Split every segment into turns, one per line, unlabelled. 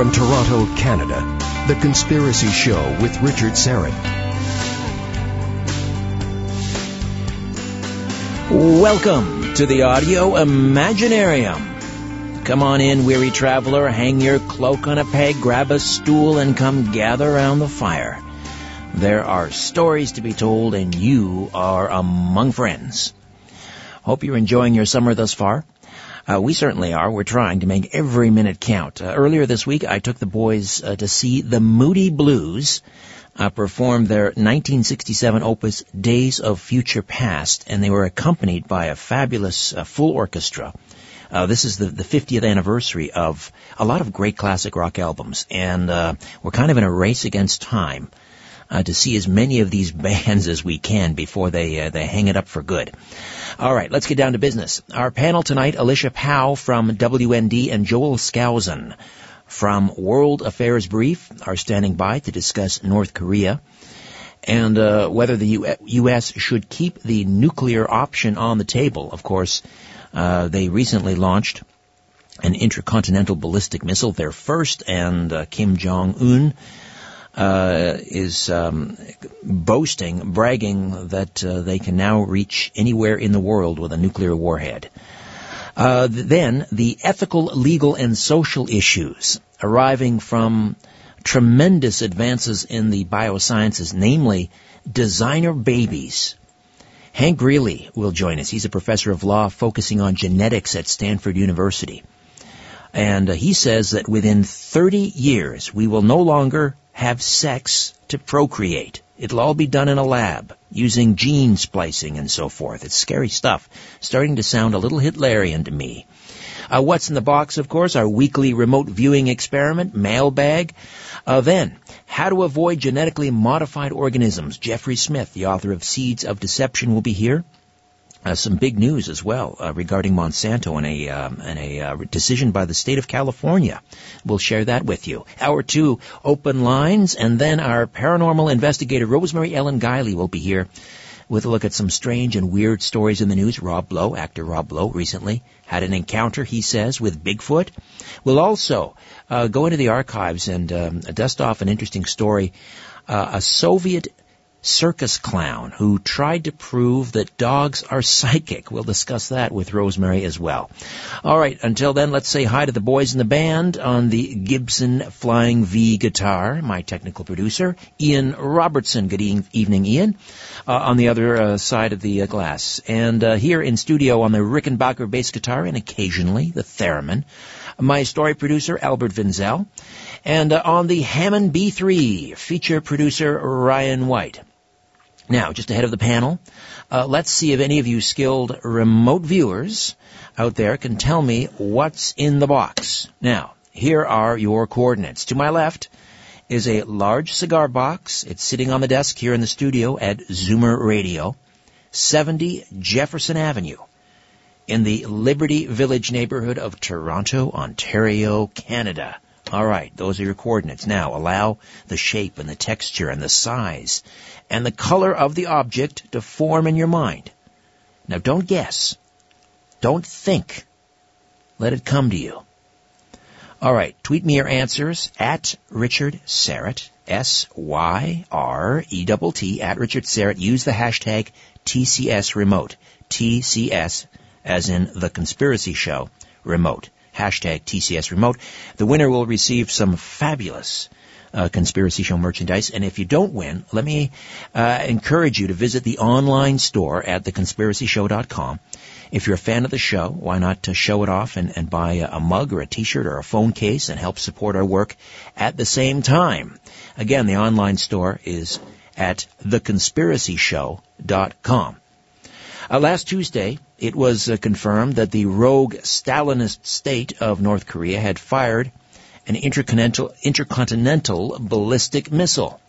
From Toronto, Canada, The Conspiracy Show with Richard Syrett.
Welcome to the Audio Imaginarium. Come on in, weary traveler, hang your cloak on a peg, grab a stool, and come gather around the fire. There are stories to be told, and you are among friends. Hope you're enjoying your summer thus far. Uh, we certainly are. We're trying to make every minute count. Uh, earlier this week, I took the boys uh, to see the Moody Blues uh, performed their 1967 opus Days of Future Past, and they were accompanied by a fabulous uh, full orchestra. Uh, this is the, the 50th anniversary of a lot of great classic rock albums, and we're kind of in a race against time uh, to see as many of these bands as we can before they uh, they hang it up for good. All right, let's get down to business. Our panel tonight: Alicia Powell from WND and Joel Skousen from World Affairs Brief are standing by to discuss North Korea and uh, whether the U.S. should keep the nuclear option on the table. Of course, uh, they recently launched an intercontinental ballistic missile, their first, and uh, Kim Jong Un uh, is um, boasting, bragging that uh, they can now reach anywhere in the world with a nuclear warhead. Uh, then the ethical, legal, and social issues arriving from tremendous advances in the biosciences, namely designer babies. Hank Greely will join us. He's a professor of law focusing on genetics at Stanford University. And uh, he says that within 30 years, we will no longer have sex to procreate. It'll all be done in a lab using gene splicing and so forth. It's scary stuff. Starting to sound a little Hitlerian to me. Uh, what's in the box, of course, our weekly remote viewing experiment, mailbag. Uh, then, how to avoid genetically modified organisms. Jeffrey Smith, the author of Seeds of Deception, will be here. Uh, some big news as well uh, regarding Monsanto and a um, and a uh, decision by the state of California. We'll share that with you. Hour two, open lines, and then our paranormal investigator Rosemary Ellen Guiley will be here with a look at some strange and weird stories in the news. Rob Lowe, actor Rob Lowe, recently had an encounter, he says, with Bigfoot. We'll also uh, go into the archives and um, dust off an interesting story. Uh, a Soviet circus clown who tried to prove that dogs are psychic. We'll discuss that with Rosemary as well. All right, until then, let's say hi to the boys in the band on the Gibson Flying V guitar, my technical producer, Ian Robertson. Good e- evening, Ian, uh, on the other uh, side of the uh, glass. And uh, here in studio on the Rickenbacker bass guitar and occasionally the theremin, my story producer, Albert Vinzel. And uh, on the Hammond B3, feature producer Ryan White. Now, just ahead of the panel, uh, let's see if any of you skilled remote viewers out there can tell me what's in the box. Now, here are your coordinates. To my left is a large cigar box. It's sitting on the desk here in the studio at Zoomer Radio, 70 Jefferson Avenue in the Liberty Village neighborhood of Toronto, Ontario, Canada. All right, those are your coordinates. Now allow the shape and the texture and the size and the color of the object to form in your mind. Now don't guess. Don't think. Let it come to you. All right, tweet me your answers at Richard Syrett, S-Y-R-E-T-T, at Richard Syrett. Use the hashtag TCS remote. TCS as in the conspiracy show remote hashtag TCS remote. The winner will receive some fabulous uh, Conspiracy Show merchandise. And if you don't win, let me uh, encourage you to visit the online store at theconspiracyshow.com. If you're a fan of the show, why not to show it off and, and buy a, a mug or a t-shirt or a phone case and help support our work at the same time. Again, the online store is at theconspiracyshow.com. Uh, last Tuesday, it was uh, confirmed that the rogue Stalinist state of North Korea had fired an intercontinental, intercontinental ballistic missile.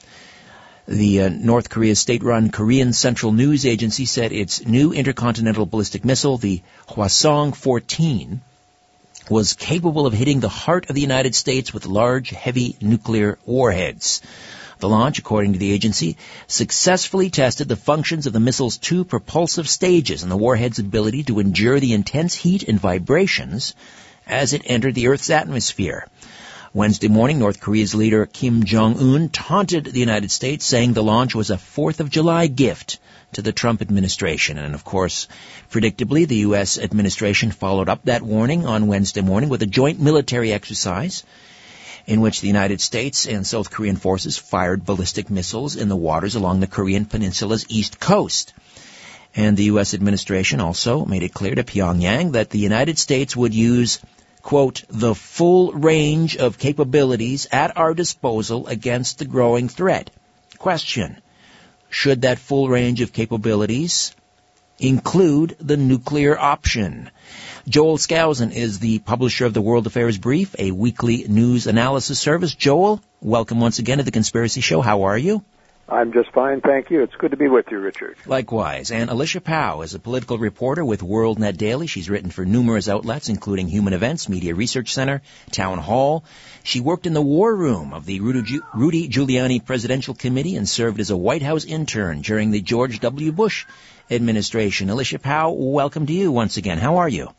The uh, North Korea state-run Korean Central News Agency said its new intercontinental ballistic missile, the Hwasong-14, was capable of hitting the heart of the United States with large, heavy nuclear warheads. The launch, according to the agency, successfully tested the functions of the missile's two propulsive stages and the warhead's ability to endure the intense heat and vibrations as it entered the Earth's atmosphere. Wednesday morning, North Korea's leader Kim Jong-un taunted the United States, saying the launch was a 4th of July gift to the Trump administration. And of course, predictably, the U.S. administration followed up that warning on Wednesday morning with a joint military exercise in which the United States and South Korean forces fired ballistic missiles in the waters along the Korean peninsula's east coast. And the U.S. administration also made it clear to Pyongyang that the United States would use, quote, the full range of capabilities at our disposal against the growing threat. Question. Should that full range of capabilities include the nuclear option? Joel Skousen is the publisher of the World Affairs Brief, a weekly news analysis service. Joel, welcome once again to the Conspiracy Show. How are you?
I'm just fine, thank you. It's good to be with you, Richard.
Likewise. And Alicia Powe is a political reporter with WorldNet Daily. She's written for numerous outlets, including Human Events, Media Research Center, Town Hall. She worked in the war room of the Rudy Giuliani Presidential Committee and served as a White House intern during the George W. Bush administration. Alicia Powe, welcome to you once again. How are you?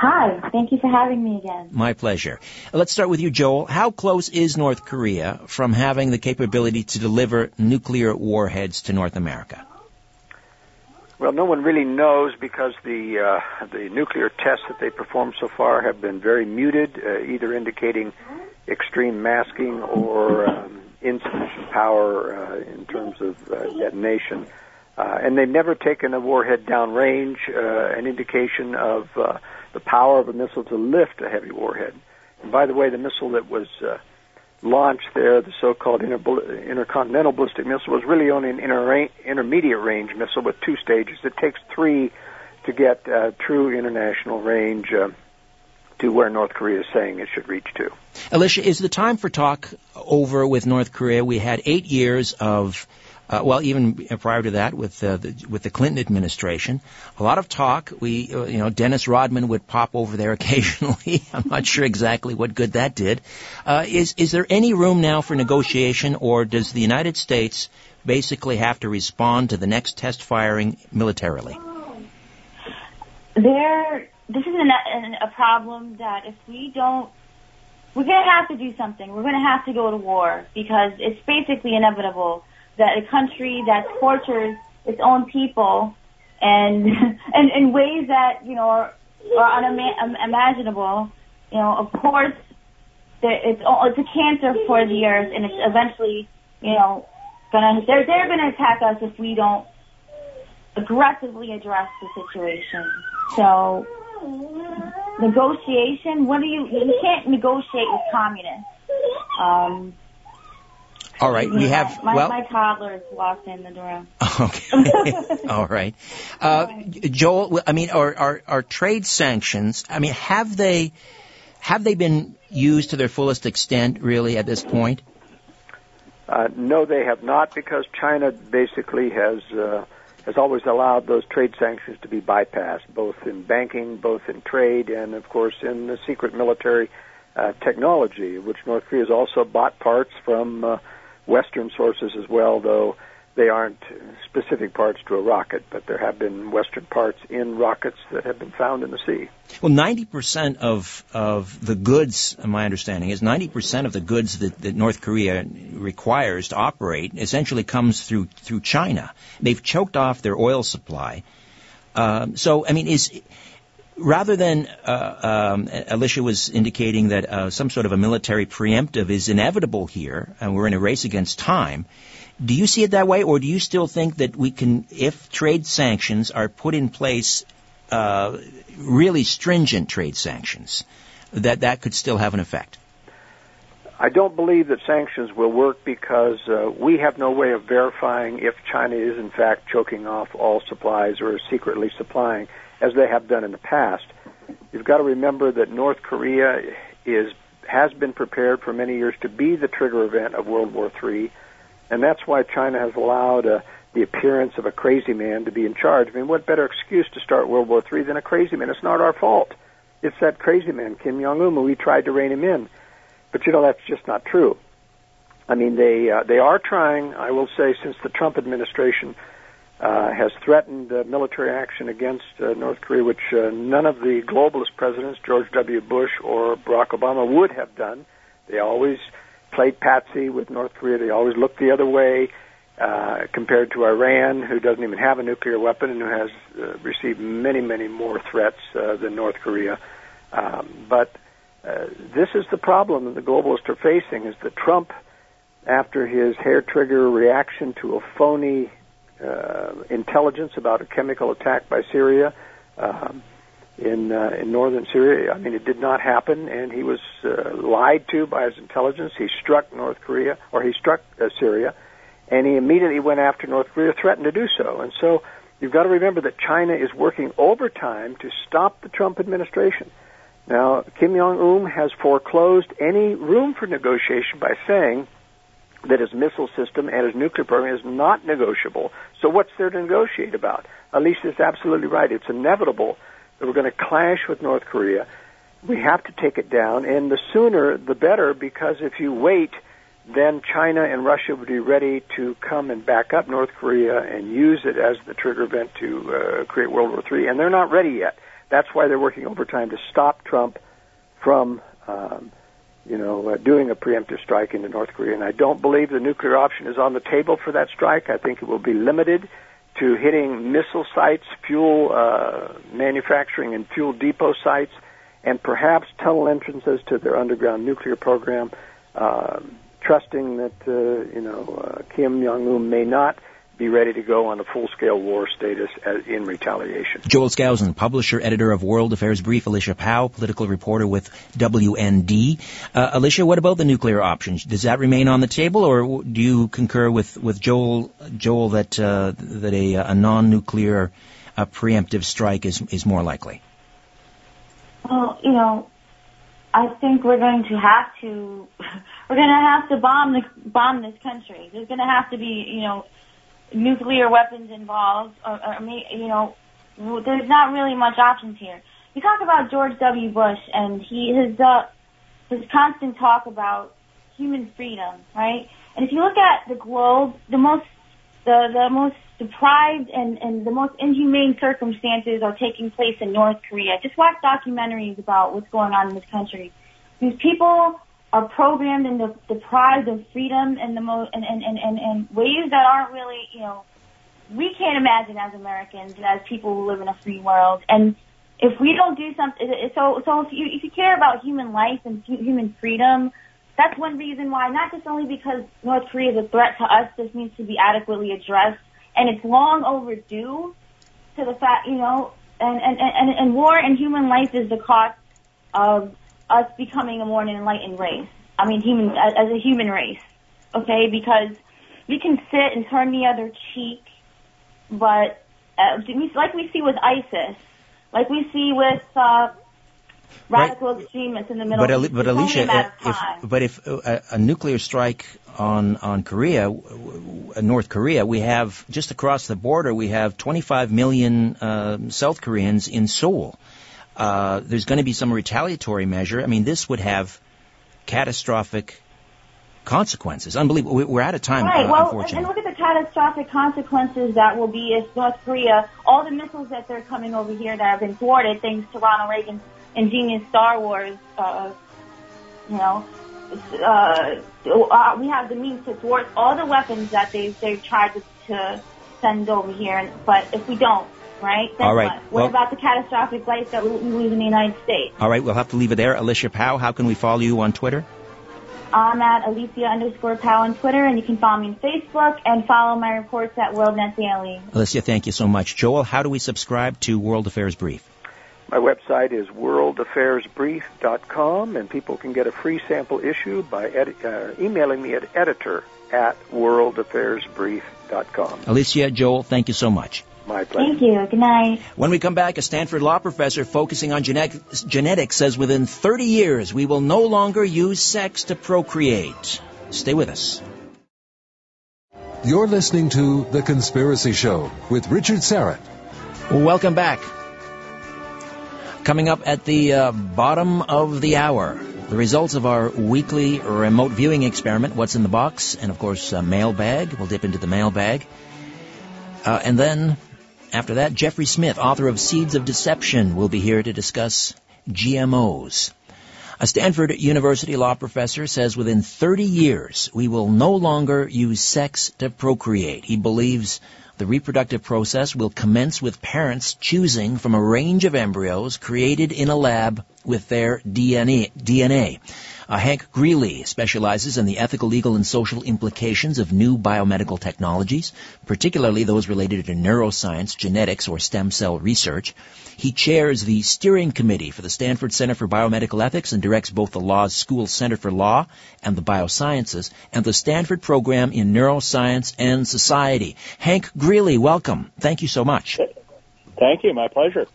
Hi, thank you for having me again.
My pleasure. Let's start with you, Joel. How close is North Korea from having the capability to deliver nuclear warheads to North America?
Well, no one really knows because the uh, the nuclear tests that they performed so far have been very muted, uh, either indicating extreme masking or um, insufficient power uh, in terms of uh, detonation. Uh, and they've never taken a warhead downrange, uh, an indication of the power of a missile to lift a heavy warhead. And by the way, the missile that was uh, launched there, the so-called inter- intercontinental ballistic missile, was really only an inter- intermediate range missile with two stages. It takes three to get uh, true international range. Uh, to where North Korea is saying it should reach to.
Alicia, is the time for talk over with North Korea? We had eight years of uh, well, even prior to that, with uh, the, with the Clinton administration, a lot of talk. We, uh, you know, Dennis Rodman would pop over there occasionally. I'm not sure exactly what good that did. Uh, is is there any room now for negotiation, or does the United States basically have to respond to the next test firing militarily?
There, this is an, a problem that if we don't we're going to have to do something. We're going to have to go to war because it's basically inevitable that a country that tortures its own people and and in ways that you know are, are unimaginable, you know, of course, it's it's a cancer for the earth, and it's eventually, you know, gonna they're they're gonna attack us if we don't aggressively address the situation. So negotiation. What do you? You can't negotiate with communists. Um,
all right, we have.
My,
well,
my toddler's walked in the door.
Okay. All right. Uh, Joel, I mean, are, are, are trade sanctions? I mean, have they have they been used to their fullest extent, really, at this point?
Uh, no, they have not, because China basically has uh, has always allowed those trade sanctions to be bypassed, both in banking, both in trade, and of course in the secret military uh, technology, which North Korea has also bought parts from. Western sources as well, though they aren't specific parts to a rocket, but there have been Western parts in rockets that have been found in the sea.
Well, 90% of, of the goods, my understanding is 90% of the goods that, that North Korea requires to operate essentially comes through, through China. They've choked off their oil supply. Um, so, I mean, is, rather than uh, um, Alicia was indicating that uh, some sort of a military preemptive is inevitable here, and we're in a race against time. Do you see it that way, or do you still think that we can, if trade sanctions are put in place, uh, really stringent trade sanctions, that that could still have an effect?
I don't believe that sanctions will work because uh, we have no way of verifying if China is in fact choking off all supplies or secretly supplying as they have done in the past. You've got to remember that North Korea is has been prepared for many years to be the trigger event of World War III, and that's why China has allowed uh, the appearance of a crazy man to be in charge. I mean, what better excuse to start World War III than a crazy man? It's not our fault. It's that crazy man, Kim Jong Un, we tried to rein him in. But you know that's just not true. I mean, they uh, they are trying. I will say, since the Trump administration uh, has threatened uh, military action against uh, North Korea, which uh, none of the globalist presidents, George W. Bush or Barack Obama, would have done. They always played patsy with North Korea. They always looked the other way uh, compared to Iran, who doesn't even have a nuclear weapon and who has uh, received many, many more threats uh, than North Korea. Um, but uh, this is the problem that the globalists are facing: is that Trump, after his hair trigger reaction to a phony uh, intelligence about a chemical attack by Syria. Um, in uh, in northern Syria. I mean, it did not happen, and he was uh, lied to by his intelligence. He struck North Korea, or he struck uh, Syria, and he immediately went after North Korea, threatened to do so. And so, you've got to remember that China is working overtime to stop the Trump administration. Now, Kim Jong Un has foreclosed any room for negotiation by saying that his missile system and his nuclear program is not negotiable. So, what's there to negotiate about? Alicia is absolutely right. It's inevitable that we're going to clash with North Korea. We have to take it down, and the sooner the better, because if you wait, then China and Russia would be ready to come and back up North Korea and use it as the trigger event to uh, create World War III, and they're not ready yet. That's why they're working overtime to stop Trump from, um, you know, uh, doing a preemptive strike into North Korea. And I don't believe the nuclear option is on the table for that strike. I think it will be limited to hitting missile sites, fuel uh, manufacturing and fuel depot sites, and perhaps tunnel entrances to their underground nuclear program. Uh, trusting that uh, you know uh, Kim Jong Un may not be ready to go on a full-scale war status as, in retaliation.
Joel Skousen, publisher, editor of World Affairs Brief. Alicia Powell, political reporter with WND. Uh, Alicia, what about the nuclear option? Does that remain on the table, or do you concur with, with Joel Joel that uh, that a, a non-nuclear uh, preemptive strike is is more likely?
Well, you know, I think we're going to have to we're going to have to bomb the bomb this country. There's going to have to be, you know nuclear weapons involved, or, or you know, there's not really much options here. You talk about George W. Bush and he his uh, his constant talk about human freedom, right? And if you look at the globe, the most the the most deprived and and the most inhumane circumstances are taking place in North Korea. Just watch documentaries about what's going on in this country. These people are programmed and de- deprived of freedom in the most and, and, and, and, and ways that aren't really, you know, we can't imagine as Americans and as people who live in a free world. And if we don't do something, so so if you if you care about human life and human freedom, that's one reason why. Not just only because North Korea is a threat to us, this needs to be adequately addressed, and it's long overdue. To the fact, you know, and and and, and war and human life is the cost of us becoming a more enlightened race. I mean, human as a human race, okay? Because we can sit and turn the other cheek, but uh, like we see with ISIS, like we see with uh, radical right. extremists in the Middle
but,
East.
But Alicia, if, but if uh, a nuclear strike on on Korea, North Korea, we have just across the border, we have 25 million uh, South Koreans in Seoul. Uh, there's going to be some retaliatory measure. I mean, this would have catastrophic consequences. Unbelievable. We're out of time,
right.
Uh,
well,
unfortunately.
And look at the catastrophic consequences that will be if North Korea, all the missiles that they're coming over here that have been thwarted thanks to Ronald Reagan's ingenious Star Wars, uh, you know, uh, uh, we have the means to thwart all the weapons that they've, they've tried to, to send over here. But if we don't, right? Then
All right.
What, what well, about the catastrophic life that we lose in the United States?
All right, we'll have to leave it there. Alicia Powell, how can we follow you on Twitter?
I'm at Alicia underscore Powe on Twitter, and you can follow me on Facebook and follow my reports at WorldNet Daily.
Alicia, thank you so much. Joel, how do we subscribe to World Affairs Brief?
My website is worldaffairsbrief.com, and people can get a free sample issue by edi- uh, emailing me at editor at worldaffairsbrief.com.
Alicia, Joel, thank you so much.
My pleasure.
Thank you. Good night.
When we come back, a Stanford law professor focusing on genetic, genetics says within 30 years we will no longer use sex to procreate. Stay with us.
You're listening to The Conspiracy Show with Richard Syrett.
Welcome back. Coming up at the uh, bottom of the hour, the results of our weekly remote viewing experiment, What's in the Box, and of course, uh, mailbag. We'll dip into the mailbag. Uh, and then after that, Jeffrey Smith, author of Seeds of Deception, will be here to discuss GMOs. A Stanford University law professor says within 30 years we will no longer use sex to procreate. He believes the reproductive process will commence with parents choosing from a range of embryos created in a lab with their DNA. DNA. Uh, Hank Greely specializes in the ethical, legal, and social implications of new biomedical technologies, particularly those related to neuroscience, genetics, or stem cell research. He chairs the steering committee for the Stanford Center for Biomedical Ethics and directs both the Law School Center for Law and the Biosciences and the Stanford Program in Neuroscience and Society. Hank Greely, welcome. Thank you so much.
Thank you. My pleasure.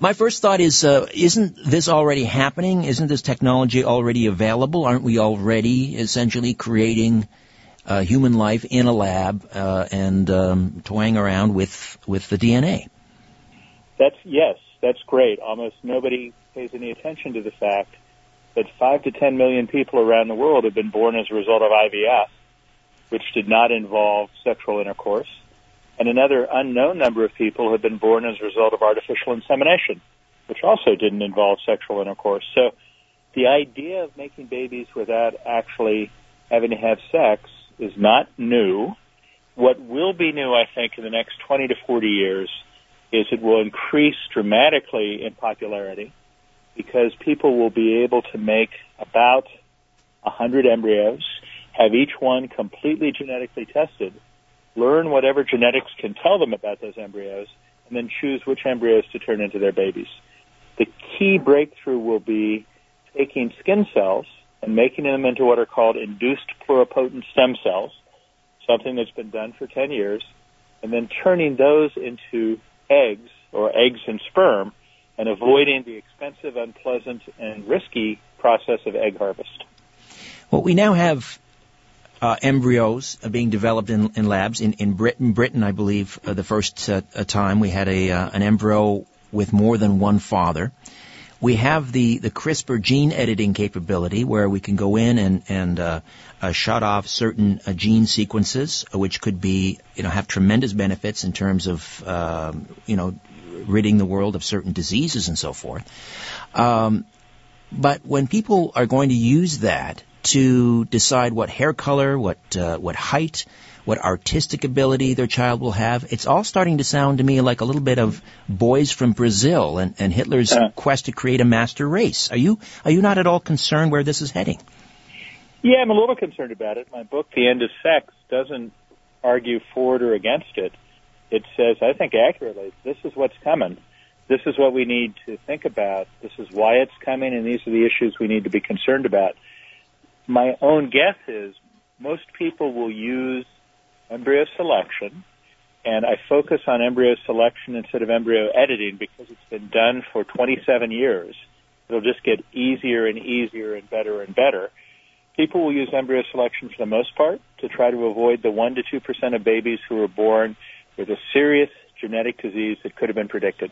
My first thought is, uh, isn't this already happening? Isn't this technology already available? Aren't we already essentially creating uh, human life in a lab uh, and um, toying around with with the DNA?
That's yes, that's great. Almost nobody pays any attention to the fact that five to ten million people around the world have been born as a result of IVF, which did not involve sexual intercourse and another unknown number of people have been born as a result of artificial insemination, which also didn't involve sexual intercourse. So the idea of making babies without actually having to have sex is not new. What will be new, I think, in the next 20 to 40 years is it will increase dramatically in popularity because people will be able to make about 100 embryos, have each one completely genetically tested, learn whatever genetics can tell them about those embryos, and then choose which embryos to turn into their babies. The key breakthrough will be taking skin cells and making them into what are called induced pluripotent stem cells, something that's been done for 10 years, and then turning those into eggs or eggs and sperm and avoiding the expensive, unpleasant, and risky process of egg harvest.
Well, we now have uh, embryos being developed in, in labs. In, in Britain, Britain, I believe, uh, the first uh, time we had a uh, an embryo with more than one father. We have the, the CRISPR gene editing capability where we can go in and, and uh, uh, shut off certain gene sequences, which could be, you know, have tremendous benefits in terms of, um, you know, ridding the world of certain diseases and so forth. Um, but when people are going to use that to decide what hair color, what uh, what height, what artistic ability their child will have. It's all starting to sound to me like a little bit of boys from Brazil and, and Hitler's uh, quest to create a master race. Are you are you not at all concerned where this is heading?
Yeah, I'm a little concerned about it. My book, The End of Sex, doesn't argue for it or against it. It says, I think accurately, this is what's coming. This is what we need to think about. This is why it's coming, and these are the issues we need to be concerned about my own guess is most people will use embryo selection, and I focus on embryo selection instead of embryo editing because it's been done for 27 years. It'll just get easier and easier and better and better. People will use embryo selection for the most part to try to avoid the 1 to 2% of babies who are born with a serious genetic disease that could have been predicted.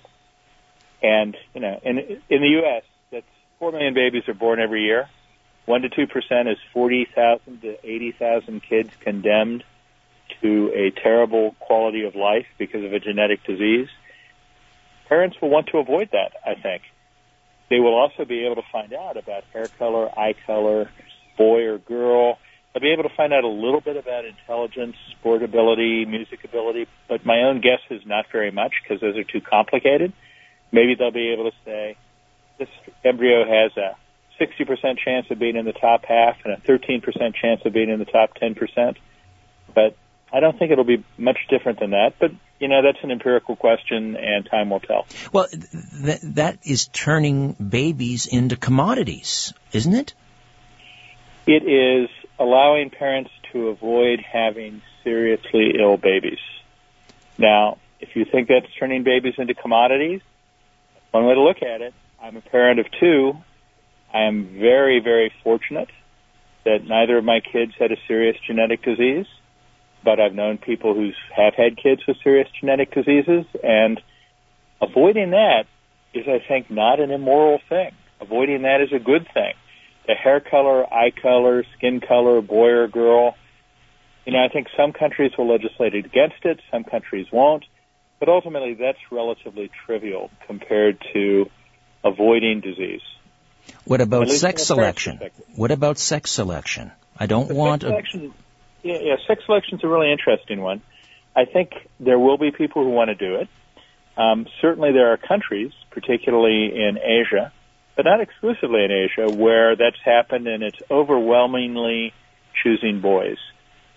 And, you know, in, in the U.S., that's 4 million babies are born every year. One to two percent is forty thousand to eighty thousand kids condemned to a terrible quality of life because of a genetic disease. Parents will want to avoid that. I think they will also be able to find out about hair color, eye color, boy or girl. They'll be able to find out a little bit about intelligence, sport ability, music ability, but my own guess is not very much because those are too complicated. Maybe they'll be able to say, this embryo has a 60% chance of being in the top half and a 13% chance of being in the top 10%. But I don't think it'll be much different than that. But, you know, that's an empirical question and time will tell.
Well, th- that is turning babies into commodities, isn't it?
It is allowing parents to avoid having seriously ill babies. Now, if you think that's turning babies into commodities, one way to look at it, I'm a parent of two, I am very, very fortunate that neither of my kids had a serious genetic disease, but I've known people who have had kids with serious genetic diseases, and avoiding that is, I think, not an immoral thing. Avoiding that is a good thing. The hair color, eye color, skin color, boy or girl, you know, I think some countries will legislate against it, some countries won't, but ultimately that's relatively trivial compared to avoiding disease.
What about sex
from a parent's
selection? What about sex selection? I don't
But
want
sex
a,
selection. Yeah, yeah, sex selection's a really interesting one. I think there will be people who want to do it. Um, certainly, there are countries, particularly in Asia, but not exclusively in Asia, where that's happened, and it's overwhelmingly choosing boys.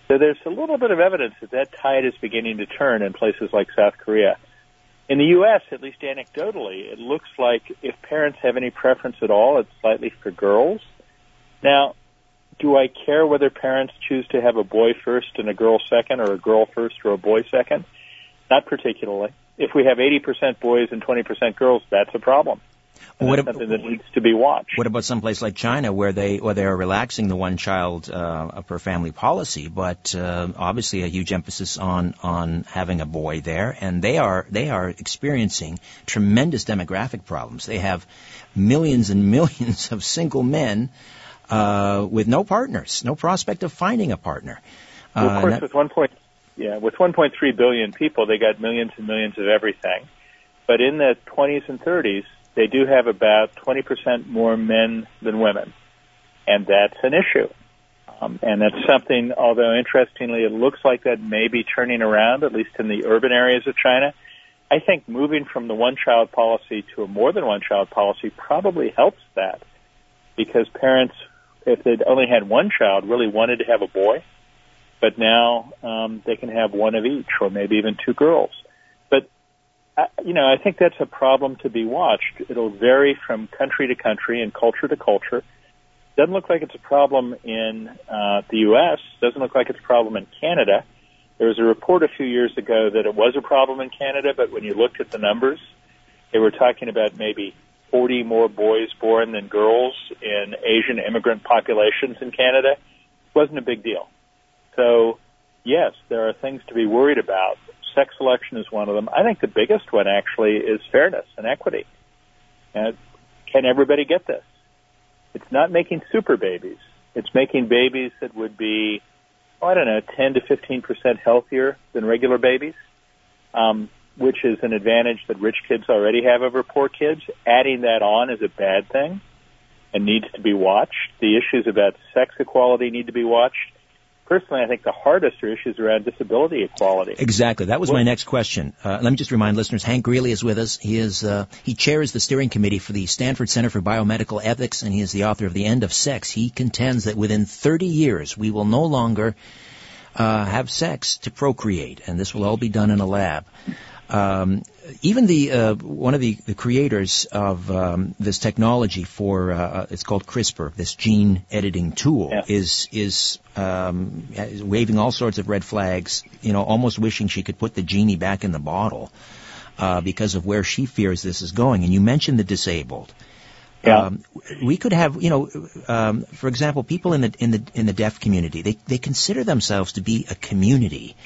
So there's a little bit of evidence that that tide is beginning to turn in places like South Korea. In the U.S., at least anecdotally, it looks like if parents have any preference at all, it's slightly for girls. Now, do I care whether parents choose to have a boy first and a girl second, or a girl first or a boy second? Not particularly. If we have 80% boys and 20% girls, that's a problem.
What
that's
ab-
something that needs to be watched.
What about someplace like China, where they where they are relaxing the one child uh, per family policy, but uh, obviously a huge emphasis on on having a boy there, and they are they are experiencing tremendous demographic problems. They have millions and millions of single men uh, with no partners, no prospect of finding a partner.
Well,
Uh,
of course,
and that-
with one point, yeah, with 1.3 billion people, they got millions and millions of everything. But in the 20s and 30s, they do have about 20% more men than women, and that's an issue. Um, and that's something, although interestingly, it looks like that may be turning around, at least in the urban areas of China. I think moving from the one-child policy to a more than one-child policy probably helps that, because parents, if they'd only had one child, really wanted to have a boy but now um, they can have one of each, or maybe even two girls. You know, I think that's a problem to be watched. It'll vary from country to country and culture to culture. Doesn't look like it's a problem in uh, the U.S. Doesn't look like it's a problem in Canada. There was a report a few years ago that it was a problem in Canada, but when you looked at the numbers, they were talking about maybe 40 more boys born than girls in Asian immigrant populations in Canada. It wasn't a big deal. So, yes, there are things to be worried about. Sex selection is one of them. I think the biggest one actually is fairness and equity. And can everybody get this? It's not making super babies. It's making babies that would be, oh, I don't know, 10 to 15 percent healthier than regular babies, um, which is an advantage that rich kids already have over poor kids. Adding that on is a bad thing and needs to be watched. The issues about sex equality need to be watched personally, I think the hardest are issues around disability equality.
Exactly. That was my next question. Uh, let me just remind listeners: Hank Greely is with us. He is uh, he chairs the steering committee for the Stanford Center for Biomedical Ethics, and he is the author of The End of Sex. He contends that within 30 years we will no longer uh, have sex to procreate, and this will all be done in a lab. Um, even the uh, one of the, the creators of um, this technology for uh, it's called CRISPR, this gene editing tool,
Yeah.
is is um, is waving all sorts of red flags. You know, almost wishing she could put the genie back in the bottle uh, because of where she fears this is going. And you mentioned the disabled.
Yeah.
Um, we could have, you know, um, for example, people in the in the in the deaf community. They they consider themselves to be a community,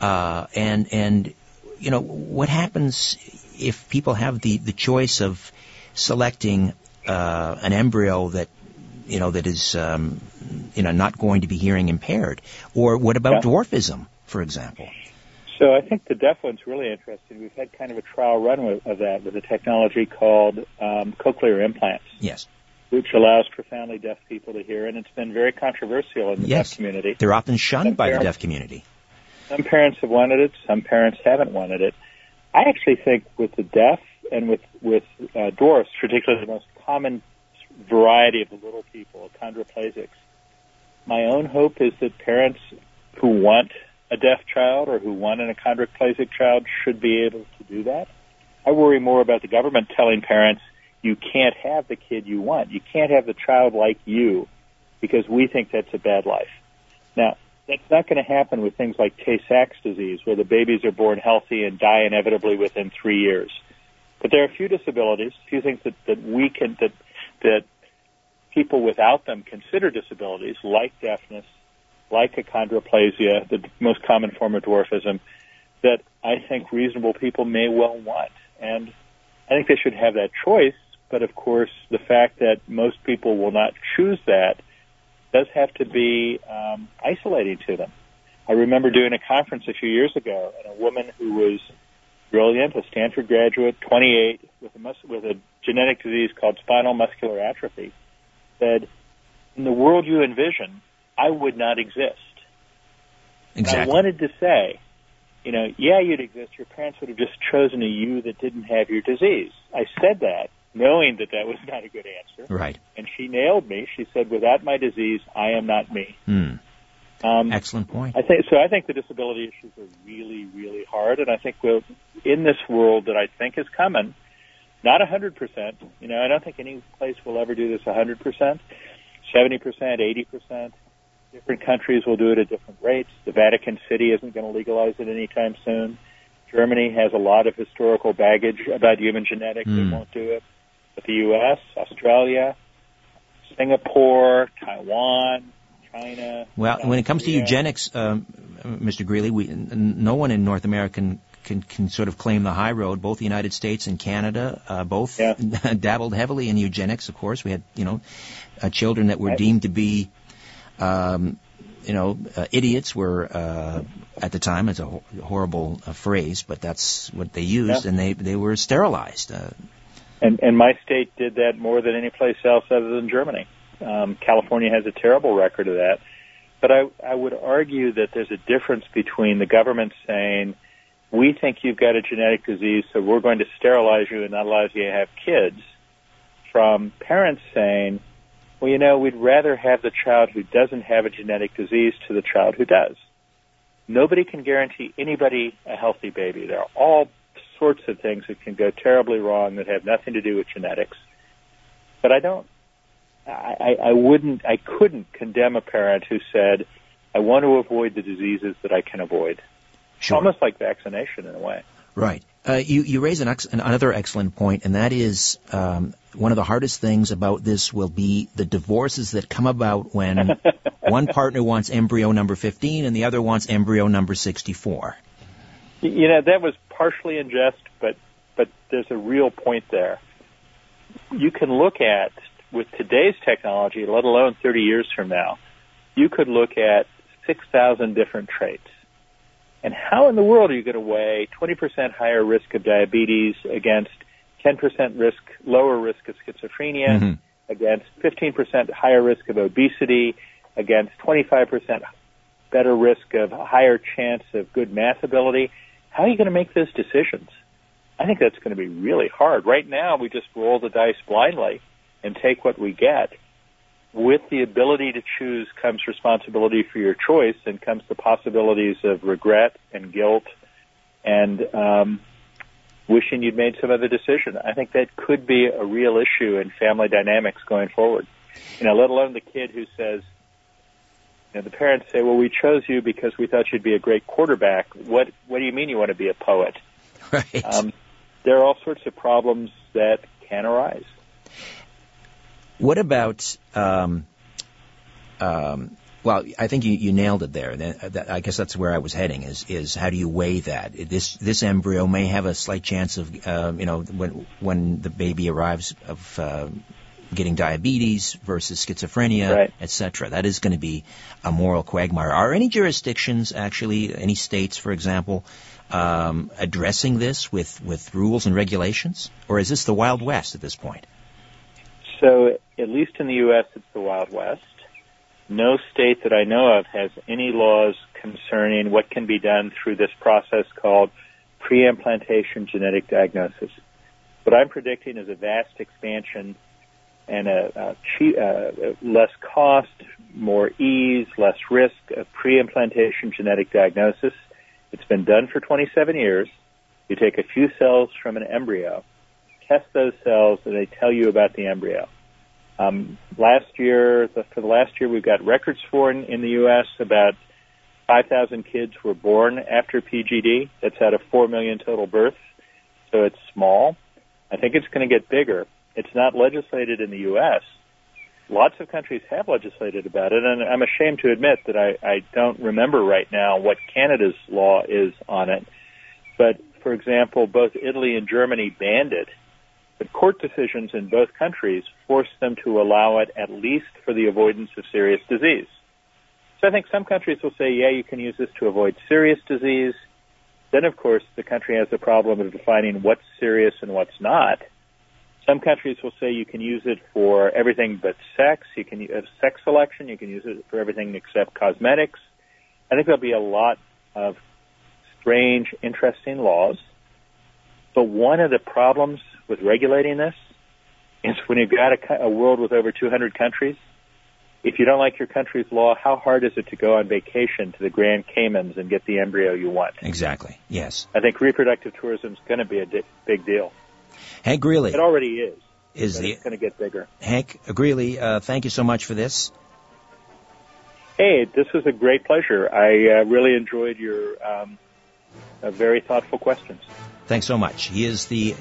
uh, and and you know what happens if people have the the choice of selecting uh, an embryo that you know that is um, you know not going to be hearing impaired, or what about
Yeah.
dwarfism, for example?
So I think the deaf one's really interesting. We've had kind of a trial run with, of that with a technology called um, cochlear implants,
Yes,
which allows profoundly deaf people to hear, and it's been very controversial in the
Yes.
deaf community.
they're often shunned by the deaf community.
Some parents have wanted it, some parents haven't wanted it. I actually think with the deaf and with with uh, dwarfs, particularly the most common variety of the little people, chondroplasics, my own hope is that parents who want a deaf child or who want an achondroplasic child should be able to do that. I worry more about the government telling parents you can't have the kid you want. You can't have the child like you because we think that's a bad life. Now, that's not going to happen with things like Tay-Sachs disease, where the babies are born healthy and die inevitably within three years. But there are a few disabilities, a few things that, that we can, that, that people without them consider disabilities, like deafness, like achondroplasia, the most common form of dwarfism, that I think reasonable people may well want. And I think they should have that choice, but of course, the fact that most people will not choose that does have to be um, isolating to them. I remember doing a conference a few years ago, and a woman who was brilliant, a Stanford graduate, 28, with a mus- with a genetic disease called spinal muscular atrophy, said, in the world you envision, I would not exist.
Exactly.
And I wanted to say, you know, yeah, you'd exist. Your parents would have just chosen a you that didn't have your disease. I said that knowing that that was not a good answer.
Right.
And she nailed me. She said, without my disease, I am not me.
Hmm.
Um,
Excellent point.
I think so. I think the disability issues are really, really hard, and I think we'll in this world that I think is coming. Not a hundred percent. You know, I don't think any place will ever do this a hundred percent. Seventy percent, eighty percent. Different countries will do it at different rates. The Vatican City isn't going to legalize it anytime soon. Germany has a lot of historical baggage about human genetics.
Mm.
They won't do it. The U.S., Australia, Singapore, Taiwan, China.
Well,
South
when it comes to eugenics, um, Mr. Greely, we, n- no one in North America can, can, can sort of claim the high road. Both the United States and Canada, uh, both
Yeah.
dabbled heavily in eugenics. Of course, we had you know uh, children that were
Right.
deemed to be, um, you know, uh, idiots. Were uh, at the time it's a ho- horrible uh, phrase, but that's what they used,
Yeah.
and they they were sterilized. Uh,
And, and my state did that more than any place else other than Germany. Um, California has a terrible record of that. But I, I would argue that there's a difference between the government saying, we think you've got a genetic disease, so we're going to sterilize you and not allow you to have kids, from parents saying, well, you know, we'd rather have the child who doesn't have a genetic disease to the child who does. Nobody can guarantee anybody a healthy baby. There are all sorts of things that can go terribly wrong that have nothing to do with genetics. But I don't, I, I wouldn't, I couldn't condemn a parent who said, I want to avoid the diseases that I can avoid.
sure.
Almost like vaccination in a way.
Right. Uh, you, you raise an ex- another excellent point, and that is um, one of the hardest things about this will be the divorces that come about when one partner wants embryo number 15 and the other wants embryo number 64.
You know, that was partially in jest, but, but there's a real point there. You can look at, with today's technology, let alone 30 years from now, you could look at 6,000 different traits. And how in the world are you going to weigh 20% higher risk of diabetes against 10% risk, lower risk of schizophrenia,
Mhm.
against 15% higher risk of obesity, against 25% better risk of a higher chance of good math ability? How are you going to make those decisions? I think that's going to be really hard. Right now, we just roll the dice blindly and take what we get. With the ability to choose comes responsibility for your choice and comes the possibilities of regret and guilt and um, wishing you'd made some other decision. I think that could be a real issue in family dynamics going forward. You know, let alone the kid who says, you know, the parents say, "Well, we chose you because we thought you'd be a great quarterback." What What do you mean you want to be a poet?
Right.
Um, there are all sorts of problems that can arise.
What about, um, um, well, I think you, you nailed it there. That, that, I guess that's where I was heading. Is is how do you weigh that? This this embryo may have a slight chance of, uh, you know, when when the baby arrives of uh, getting diabetes versus schizophrenia,
Right.
etc. That is going to be a moral quagmire. Are any jurisdictions actually, any states, for example, um, addressing this with with rules and regulations, or is this the Wild West at this point?
So, at least in the U.S., it's the Wild West. No state that I know of has any laws concerning what can be done through this process called pre-implantation genetic diagnosis. What I'm predicting is a vast expansion and a, a cheap, uh, less cost, more ease, less risk of pre-implantation genetic diagnosis. It's been done for 27 years. You take a few cells from an embryo, test those cells, and they tell you about the embryo. Um, last year, the, for the last year, we've got records for in, in the U.S. About 5,000 kids were born after PGD. That's out of 4 million total births, so it's small. I think it's going to get bigger. It's not legislated in the U.S. Lots of countries have legislated about it, and I'm ashamed to admit that I, I don't remember right now what Canada's law is on it. But, for example, both Italy and Germany banned it but court decisions in both countries forced them to allow it at least for the avoidance of serious disease. So I think some countries will say, yeah, you can use this to avoid serious disease. Then, of course, the country has the problem of defining what's serious and what's not. Some countries will say you can use it for everything but sex. You can use sex selection. You can use it for everything except cosmetics. I think there'll be a lot of strange, interesting laws. But one of the problems with regulating this is when you've got a, a world with over 200 countries, if you don't like your country's law, how hard is it to go on vacation to the Grand Caymans and get the embryo you want?
Exactly. Yes.
I think reproductive tourism is going to be a di- big deal.
Hank Greely.
It already is.
Is the
it's going to get bigger.
Hank Greely? Uh, thank you so much for this.
Hey, this was a great pleasure. I uh, really enjoyed your um, uh, very thoughtful questions.
Thanks so much. He is the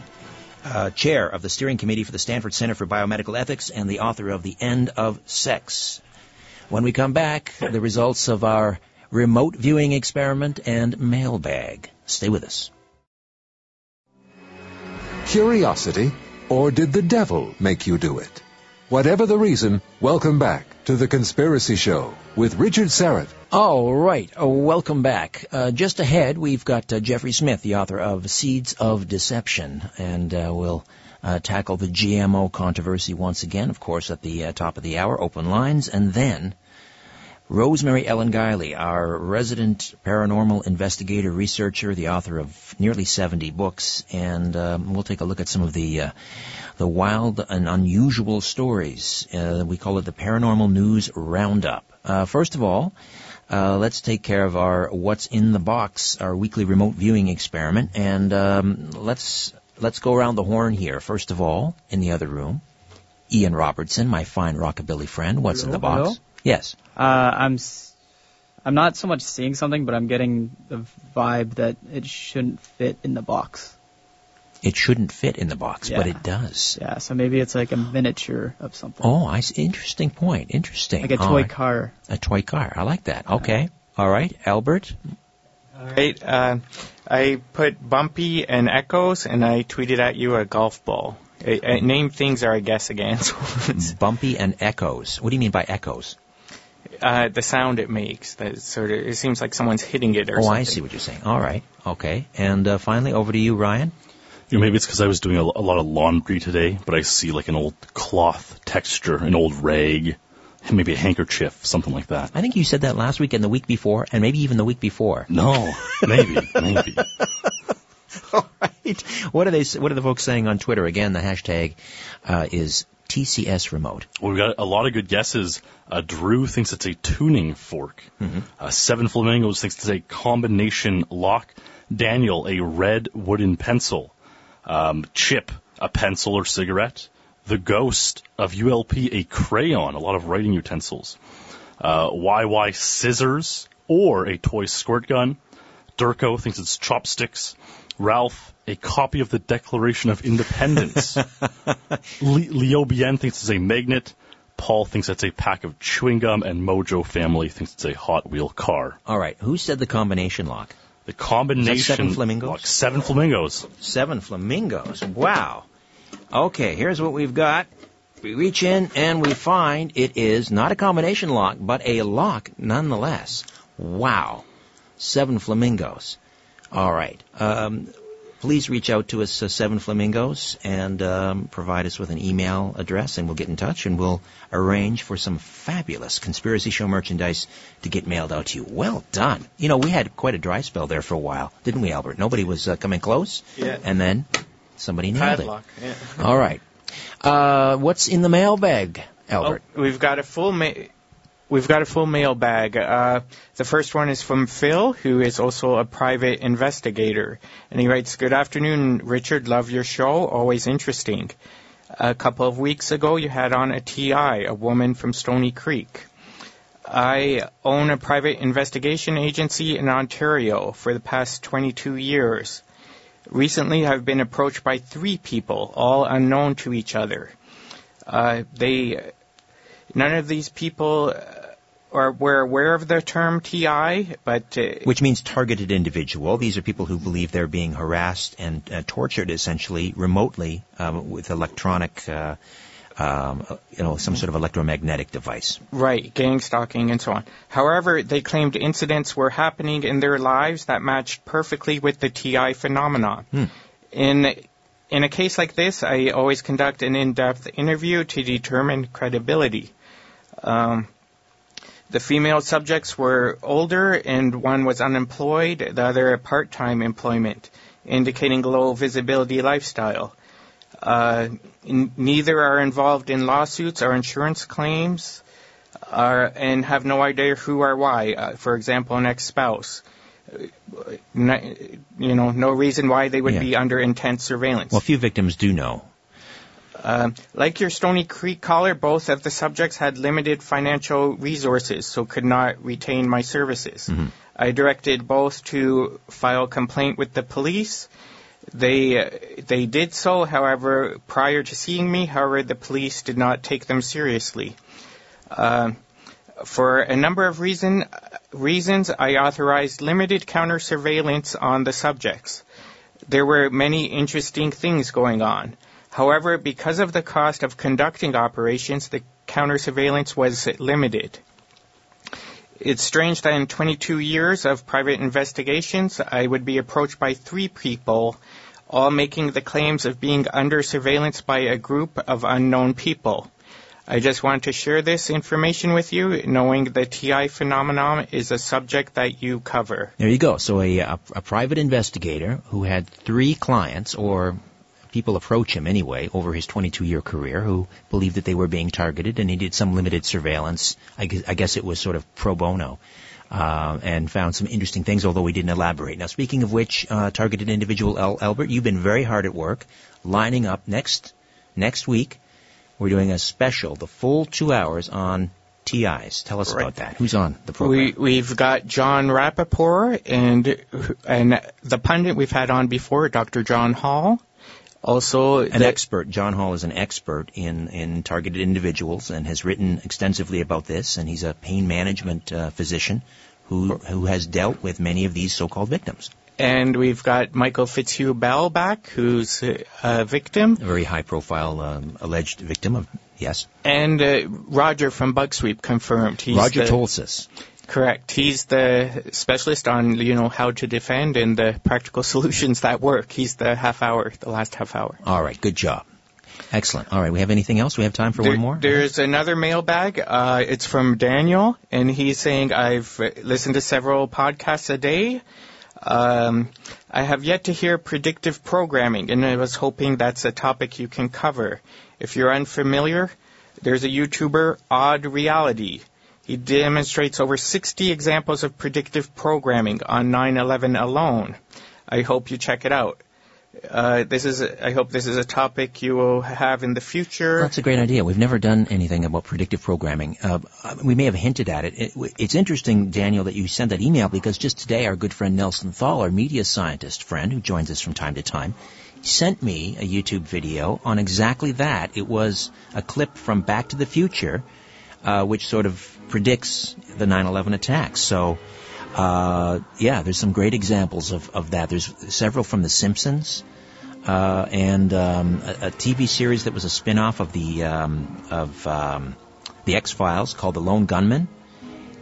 uh, chair of the steering committee for the Stanford Center for Biomedical Ethics and the author of The End of Sex. When we come back, the results of our remote viewing experiment and mailbag. Stay with us.
Curiosity, or did the devil make you do it? Whatever the reason, welcome back to The Conspiracy Show with Richard Syrett.
All right. Oh, welcome back. Uh, just ahead, we've got uh, Jeffrey Smith, the author of Seeds of Deception, and uh, we'll uh, tackle the GMO controversy once again, of course, at the uh, top of the hour, open lines, and then Rosemary Ellen Guiley, our resident paranormal investigator, researcher, the author of nearly 70 books, and um, we'll take a look at some of the uh, the wild and unusual stories. Uh, we call it the Paranormal News Roundup. Uh, first of all, uh, let's take care of our What's in the Box, our weekly remote viewing experiment, and um, let's let's go around the horn here. First of all, in the other room, Ian Robertson, my fine rockabilly friend. What's
hello,
in the box?
Hello?
Yes.
Uh, I'm I'm not so much seeing something, but I'm getting the vibe that it shouldn't fit in the box.
It shouldn't fit in the box,
yeah.
but it does.
Yeah, so maybe it's like a miniature of something.
Oh, I see. Interesting point. Interesting.
Like a toy right. car.
A toy car. I like that. Okay. All right, Albert.
All right. Uh, I put Bumpy and Echoes, and I tweeted at you a golf ball. I, I name things are I guess again.
Bumpy and Echoes. What do you mean by echoes?
Uh, the sound it makes. That sort of. It seems like someone's hitting it or
oh,
something.
I see what you're saying. All right. Okay. And uh, finally, over to you, Ryan.
You know, maybe it's because I was doing a, a, lot of laundry today, but I see like an old cloth texture, an old rag, maybe a handkerchief, something like that.
I think you said that last week and the week before, and maybe even the week before.
No, maybe, maybe.
All right. What are they? What are the folks saying on Twitter? Again, the hashtag uh, is TCS remote.
Well, we got a lot of good guesses. Uh, Drew thinks it's a tuning fork.
Mm-hmm.
Uh, Seven Flamingos thinks it's a combination lock. Daniel, a red wooden pencil. Um, Chip, a pencil or cigarette. The Ghost of ULP, a crayon, a lot of writing utensils. Uh, YY scissors or a toy squirt gun. Durko thinks it's chopsticks. Ralph, a copy of the Declaration of Independence. Le- Leo Bien thinks it's a magnet. Paul thinks it's a pack of chewing gum, and Mojo family thinks it's a Hot Wheel car.
All right, who said the combination lock?
The combination
seven flamingos.
Lock, seven flamingos.
Seven flamingos. Wow. Okay, here's what we've got. We reach in and we find it is not a combination lock, but a lock nonetheless. Wow. Seven flamingos. All right. Um, please reach out to us, uh, Seven Flamingos, and um, provide us with an email address, and we'll get in touch, and we'll arrange for some fabulous Conspiracy Show merchandise to get mailed out to you. Well done. You know, we had quite a dry spell there for a while, didn't we, Albert? Nobody was uh, coming close.
Yeah.
And then somebody nailed
Padlock.
it.
Yeah.
All right. Uh, what's in the mailbag, Albert?
Oh, we've got a full ma- We've got a full mailbag. Uh, the first one is from Phil, who is also a private investigator. And he writes, Good afternoon, Richard. Love your show. Always interesting. A couple of weeks ago, you had on a TI, a woman from Stony Creek. I own a private investigation agency in Ontario for the past 22 years. Recently, I've been approached by three people, all unknown to each other. Uh, they, none of these people or were aware of the term TI, but uh,
which means targeted individual. These are people who believe they're being harassed and uh, tortured, essentially remotely um, with electronic, uh, um, you know, some sort of electromagnetic device.
Right, gang stalking and so on. However, they claimed incidents were happening in their lives that matched perfectly with the TI phenomenon.
Hmm.
In in a case like this, I always conduct an in-depth interview to determine credibility. Um, the female subjects were older and one was unemployed, the other a part-time employment, indicating low visibility lifestyle. Uh, n- neither are involved in lawsuits or insurance claims uh, and have no idea who or why. Uh, for example, an ex-spouse. Uh, n- you know, no reason why they would
Yeah.
be under intense surveillance.
Well, few victims do know.
Um, like your Stony Creek caller, both of the subjects had limited financial resources, so could not retain my services. I directed both to file complaint with the police. They uh, they did so, however, prior to seeing me. However, the police did not take them seriously. Um for a number of reason, reasons, I authorized limited counter surveillance on the subjects. There were many interesting things going on. However, because of the cost of conducting operations, the counter surveillance was limited. It's strange that in 22 years of private investigations, I would be approached by three people, all making the claims of being under surveillance by a group of unknown people. I just want to share this information with you, knowing the TI phenomenon is a subject that you cover.
There you go. So a, a, a private investigator who had three clients, or people approach him anyway, over his 22-year career, who believed that they were being targeted, and he did some limited surveillance. I guess, I guess it was sort of pro bono. Uh, and found some interesting things, although he didn't elaborate. Now, speaking of which, uh, targeted individual Al- Albert, you've been very hard at work lining up next next week. We're doing a special, the full two hours on TIs. Tell us
Right.
about that. Who's on the program?
We, we've got Jon Rappoport and and the pundit we've had on before, Dr. John Hall. Also,
an
the-
expert. John Hall is an expert in, in targeted individuals and has written extensively about this. And he's a pain management uh, physician who who has dealt with many of these so-called victims.
and we've got Michael Fitzhugh Bell back, who's a victim,
A very high-profile um, alleged victim of yes.
and uh, Roger from Bug Sweep confirmed. He's
Roger
the,
Tolces.
Correct. He's the specialist on you know how to defend and the practical solutions that work. He's the half hour, the last half hour.
All right, good job. Excellent. All right, we have anything else? We have time for
There-
one more.
There's another mailbag. Uh, it's from Daniel, and he's saying, I've listened to several podcasts a day. Um, I have yet to hear predictive programming, and I was hoping that's a topic you can cover. If you're unfamiliar, there's a YouTuber, Odd Reality. He demonstrates over 60 examples of predictive programming on 9/11 alone. I hope you check it out. Uh, this is, I hope this is a topic you will have in the future.
That's a great idea. We've never done anything about predictive programming. Uh, we may have hinted at it. it. It's interesting, Daniel, that you sent that email because just today our good friend Nelson Thall, our media scientist friend who joins us from time to time, sent me a YouTube video on exactly that. It was a clip from Back to the Future, uh, which sort of predicts the 9/11 attacks. So, uh, yeah, there's some great examples of, of that. There's several from The Simpsons uh, and um, a, a TV series that was a spin-off of the um, of um, the X Files called The Lone Gunmen,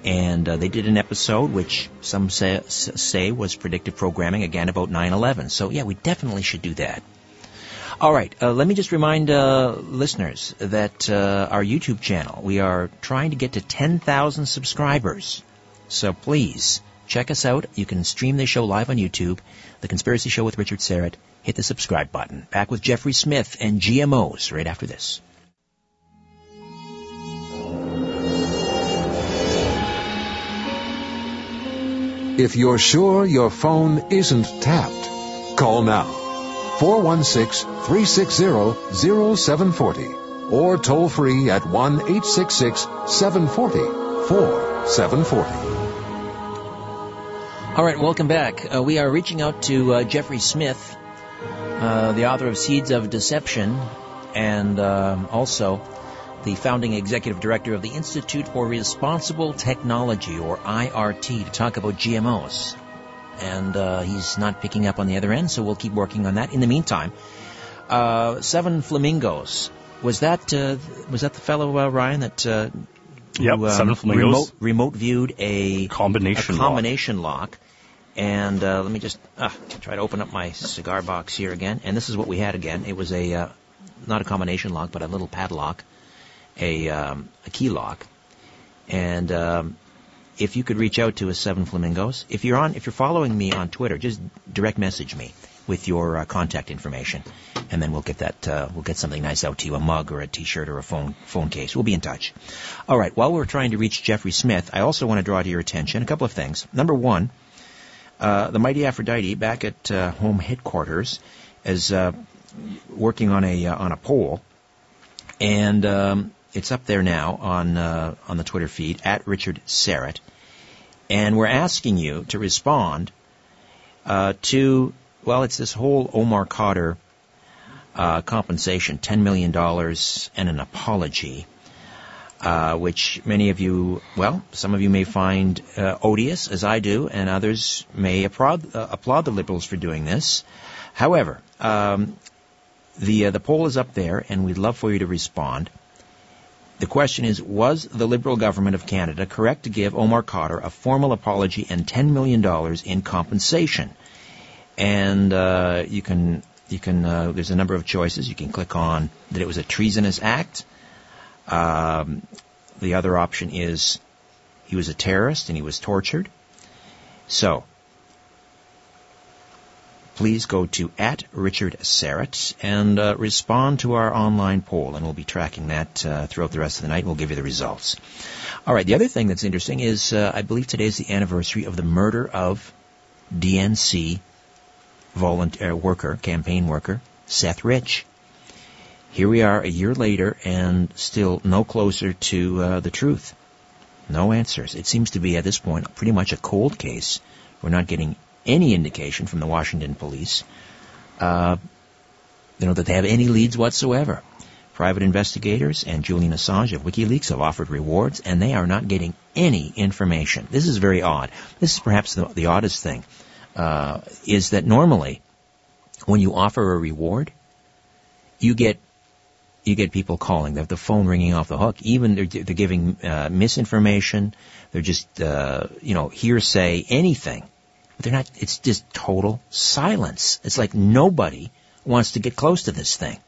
and uh, they did an episode which some say, say was predictive programming again about 9/11. So yeah, we definitely should do that. All right, uh, let me just remind uh, listeners that uh, our YouTube channel we are trying to get to 10,000 subscribers. So please check us out. You can stream the show live on YouTube, The Conspiracy Show with Richard Syrett. Hit the subscribe button. Back with Jeffrey Smith and GMOs right after this.
If you're sure your phone isn't tapped, call now. 416-360-0740 or toll free at 1-866-740-4740.
All right, welcome back. Uh, we are reaching out to uh, Jeffrey Smith, uh, the author of Seeds of Deception, and um, also the founding executive director of the Institute for Responsible Technology, or IRT, to talk about GMOs. And uh, he's not picking up on the other end, so we'll keep working on that. In the meantime, uh, Seven Flamingos. Was that uh, was that the fellow uh, Ryan that uh,
Yep,
who, um,
Seven Flamingos.
remote remote viewed a
Combination
a
lock.
combination lock, And uh, let me just uh, try to open up my cigar box here again. And this is what we had again. It was a uh, not a combination lock, but a little padlock, a um, a key lock. And um, if you could reach out to us, Seven Flamingos, if you're on, if you're following me on Twitter, just direct message me with your uh, contact information, and then we'll get that uh, we'll get something nice out to you, a mug or a T-shirt or a phone phone case. We'll be in touch. All right. While we're trying to reach Jeffrey Smith, I also want to draw to your attention a couple of things. Number one, uh, the mighty Aphrodite back at uh, home headquarters is uh, working on a uh, on a poll, and um, it's up there now on uh, on the Twitter feed at Richard Syrett, and we're asking you to respond uh, to well, it's this whole Omar Khadr compensation, ten million dollars and an apology uh, which many of you, well, some of you may find uh, odious, as I do, and others may applaud, uh, applaud the Liberals for doing this. However, um, the uh, the poll is up there, and we'd love for you to respond. The question is, was the Liberal government of Canada correct to give Omar Khadr a formal apology and $10 million in compensation? And uh, you can, you can, uh, there's a number of choices. You can click on that it was a treasonous act, um, the other option is he was a terrorist and he was tortured. So, please go to at Richard Syrett and uh, respond to our online poll, and we'll be tracking that uh, throughout the rest of the night. We'll give you the results. All right. The other thing that's interesting is uh, I believe today is the anniversary of the murder of DNC volunteer worker, campaign worker Seth Rich here we are a year later and still no closer to uh, the truth. No answers. It seems to be at this point pretty much a cold case. We're not getting any indication from the Washington police, uh, you know, that they have any leads whatsoever. Private investigators and Julian Assange of WikiLeaks have offered rewards, and they are not getting any information. This is very odd. This is perhaps the, the oddest thing, uh, is that normally when you offer a reward, you get you get people calling. They have the phone ringing off the hook. Even they're, they're giving uh, misinformation. They're just, uh, you know, hearsay, anything. But they're not. It's just total silence. It's like nobody wants to get close to this thing.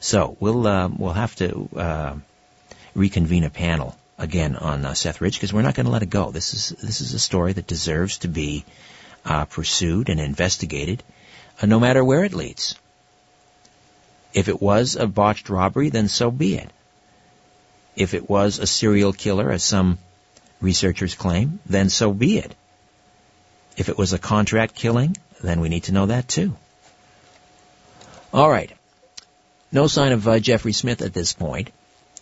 So we'll uh, we'll have to uh, reconvene a panel again on uh, Seth Rich because we're not going to let it go. This is this is a story that deserves to be uh, pursued and investigated, no matter where it leads. If it was a botched robbery, then so be it. If it was a serial killer, as some researchers claim, then so be it. If it was a contract killing, then we need to know that too. All right. No sign of uh, Jeffrey Smith at this point.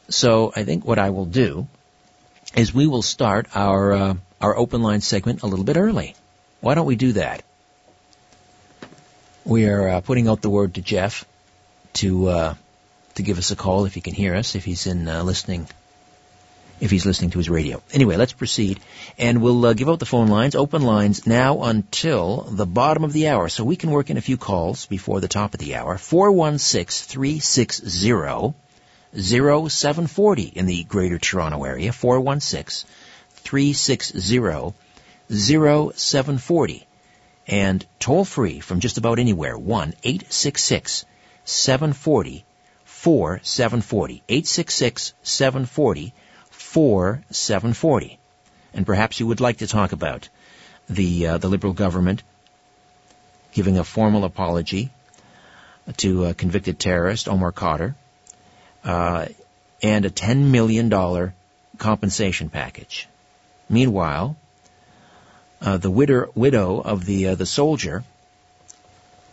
So I think what I will do is we will start our uh, our open line segment a little bit early. Why don't we do that? We are uh, putting out the word to Jeff to uh, to give us a call if he can hear us, if he's in uh, listening, if he's listening to his radio. Anyway, let's proceed, and we'll uh, give out the phone lines, open lines now until the bottom of the hour, so we can work in a few calls before the top of the hour. Four one six three six zero zero seven forty in the Greater Toronto area. Four one six three six zero zero seven forty, and toll free from just about anywhere. One eight six six. 740 4 740. 866 740 4 740. And perhaps you would like to talk about the, uh, the Liberal government giving a formal apology to a convicted terrorist, Omar Khadr, uh, and a $10 million compensation package. Meanwhile, uh, the widow, widow of the, uh, the soldier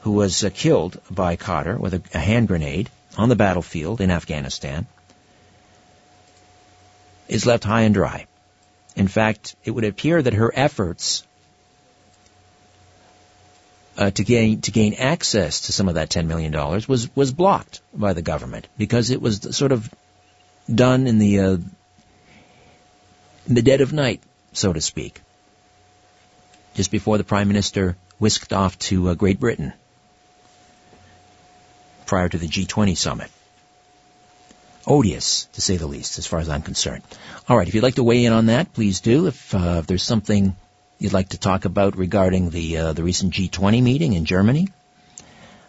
who was uh, killed by Khadr with a, a hand grenade on the battlefield in Afghanistan, is left high and dry. In fact, it would appear that her efforts uh, to gain to gain access to some of that ten million dollars was was blocked by the government because it was sort of done in the uh, in the dead of night, so to speak, just before the prime minister whisked off to uh, Great Britain prior to the G20 summit. Odious, to say the least, as far as I'm concerned. All right, if you'd like to weigh in on that, please do. If, uh, if there's something you'd like to talk about regarding the uh, the recent G20 meeting in Germany,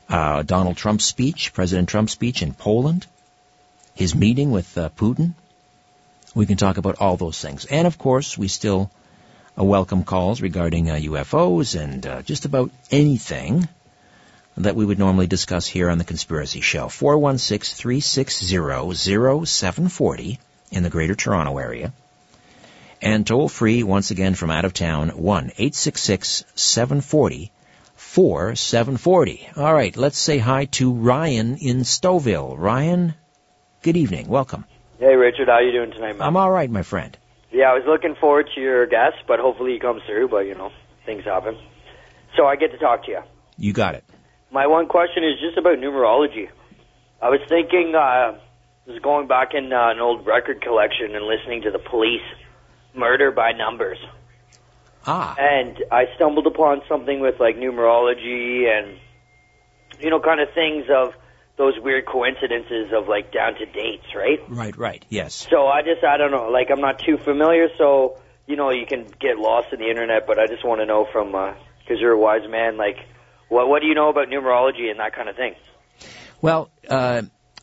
uh, Donald Trump's speech, President Trump's speech in Poland, his meeting with uh, Putin. We can talk about all those things, and of course, we still uh, welcome calls regarding UFOs uh, and just about anything that we would normally discuss here on the Conspiracy Show. 416-360-0740 in the Greater Toronto Area. And toll free, once again from out of town, 1-866-740-4740. All right, let's say hi to Ryan in Stouffville. Ryan, good evening. Welcome.
Hey, Richard. How you doing tonight, man?
I'm all right, my friend.
Yeah, I was looking forward to your guest, but hopefully he comes through, but, you know, things happen. So I get to talk to you.
You got it.
My one question is just about numerology. I was thinking, uh, was going back in uh, an old record collection and listening to the police murder by numbers.
Ah.
And I stumbled upon something with like numerology and, you know, kind of things of those weird coincidences of like down to dates, right?
Right, right, yes.
So I just, I don't know, like I'm not too familiar, so, you know, you can get lost in the internet, but I just want to know from, uh, cause you're a wise man, like, what what do you know about numerology and that kind of thing?
Well, uh,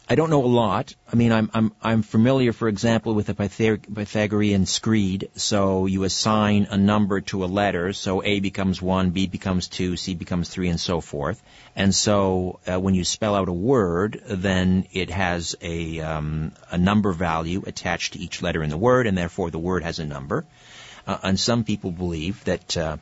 I don't know a lot. I mean, I'm I'm I'm familiar, for example, with the Pythag- Pythagorean screed. So you assign a number to a letter. So A becomes one, B becomes two, C becomes three, and so forth. And so uh, when you spell out a word, then it has a um, a number value attached to each letter in the word, and therefore the word has a number. Uh, and some people believe that. Uh,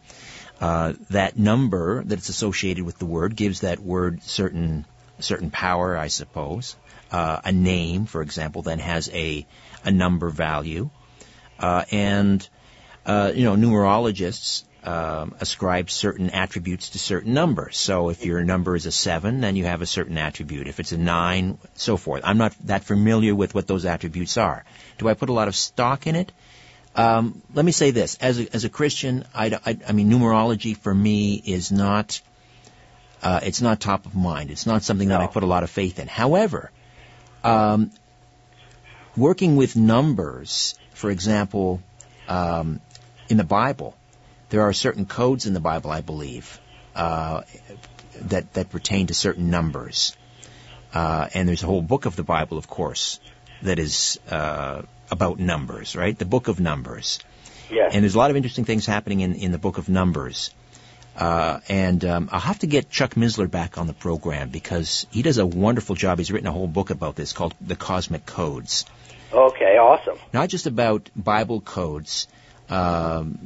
uh, that number that's associated with the word gives that word certain certain power, I suppose. Uh, a name, for example, then has a a number value, uh, and uh, you know numerologists um, ascribe certain attributes to certain numbers. So if your number is a seven, then you have a certain attribute. If it's a nine, so forth. I'm not that familiar with what those attributes are. Do I put a lot of stock in it? Um, let me say this: as a, as a Christian, I, I, I mean, numerology for me is not uh, it's not top of mind. It's not something that I put a lot of faith in. However, um, working with numbers, for example, um, in the Bible, there are certain codes in the Bible, I believe, uh, that that pertain to certain numbers, uh, and there's a whole book of the Bible, of course, that is uh, about numbers, right? The book of Numbers.
Yes.
And there's a lot of interesting things happening in, in the book of Numbers. Uh, and um, I'll have to get Chuck Missler back on the program because he does a wonderful job. He's written a whole book about this called The Cosmic Codes.
Okay, awesome.
Not just about Bible codes um,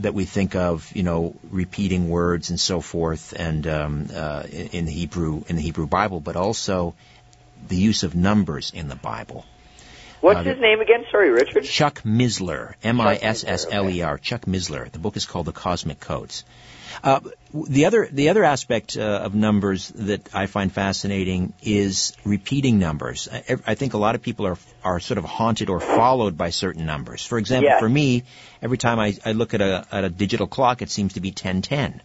that we think of, you know, repeating words and so forth, and um, uh, in the Hebrew in the Hebrew Bible, but also the use of numbers in the Bible.
What's
Uh,
his name again? Sorry, Richard.
Chuck Missler, M-I-S-S-L-E-R. Chuck Missler. The book is called The Cosmic Codes. Uh, the other the other aspect uh, of numbers that I find fascinating is repeating numbers. I, I think a lot of people are are sort of haunted or followed by certain numbers. For example,
Yeah.
for me, every time I, I look at a at a digital clock, it seems to be ten ten.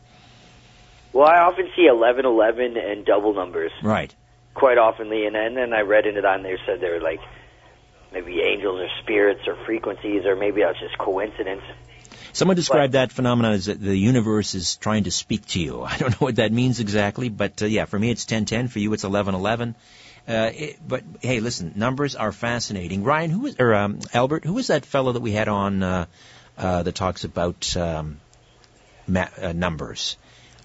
Well, I often see eleven eleven and double numbers
Right.
quite oftenly, and then and I read into that and they said they were like maybe angels or spirits or frequencies, or maybe that's just coincidence.
Someone described that phenomenon as that the universe is trying to speak to you. I don't know what that means exactly, but uh, yeah, for me it's 1010. For you it's 1111. Uh, it, but hey, listen, numbers are fascinating. Ryan, who was or um, Albert, who was that fellow that we had on uh, uh, that talks about um, ma- uh, numbers?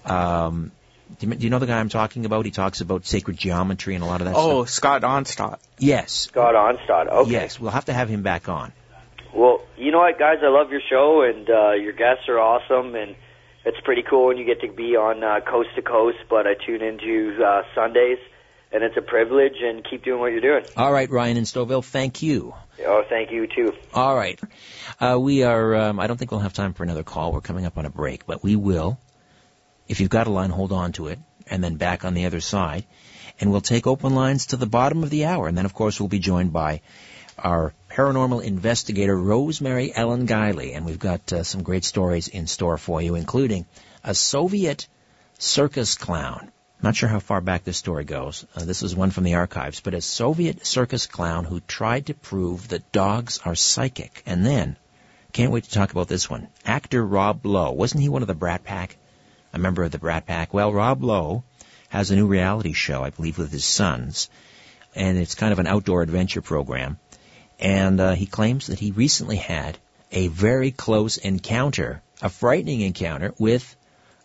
Um, do, you, do you know the guy I'm talking about? He talks about sacred geometry and a lot of that
Oh,
stuff.
Scott Onstott.
Yes.
Scott Onstott. Okay.
Yes, we'll have to have him back on.
Well, you know what, guys? I love your show, and uh, your guests are awesome, and it's pretty cool when you get to be on uh, coast to coast. But I tune into uh, Sundays, and it's a privilege. And keep doing what you're doing.
All right, Ryan in Stouffville, thank you.
Oh, thank you too.
All right. Uh, we are, um, I don't think we'll have time for another call. We're coming up on a break, but we will. If you've got a line, hold on to it, and then back on the other side. And we'll take open lines to the bottom of the hour. And then, of course, we'll be joined by our paranormal investigator, Rosemary Ellen Guiley. And we've got uh, some great stories in store for you, including a Soviet circus clown. Not sure how far back this story goes. Uh, this is one from the archives, but a Soviet circus clown who tried to prove that dogs are psychic and then Can't wait to talk about this one. Actor Rob Lowe. Wasn't he one of the Brat Pack? A member of the Brat Pack? Well, Rob Lowe has a new reality show, I believe, with his sons. And it's kind of an outdoor adventure program. And uh, he claims that he recently had a very close encounter, a frightening encounter with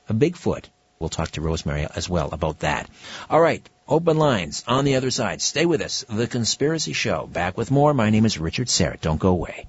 a Bigfoot. We'll talk to Rosemary as well about that. All right, open lines on the other side. Stay with us. The Conspiracy Show. Back with more. My name is Richard Syrett. Don't go away.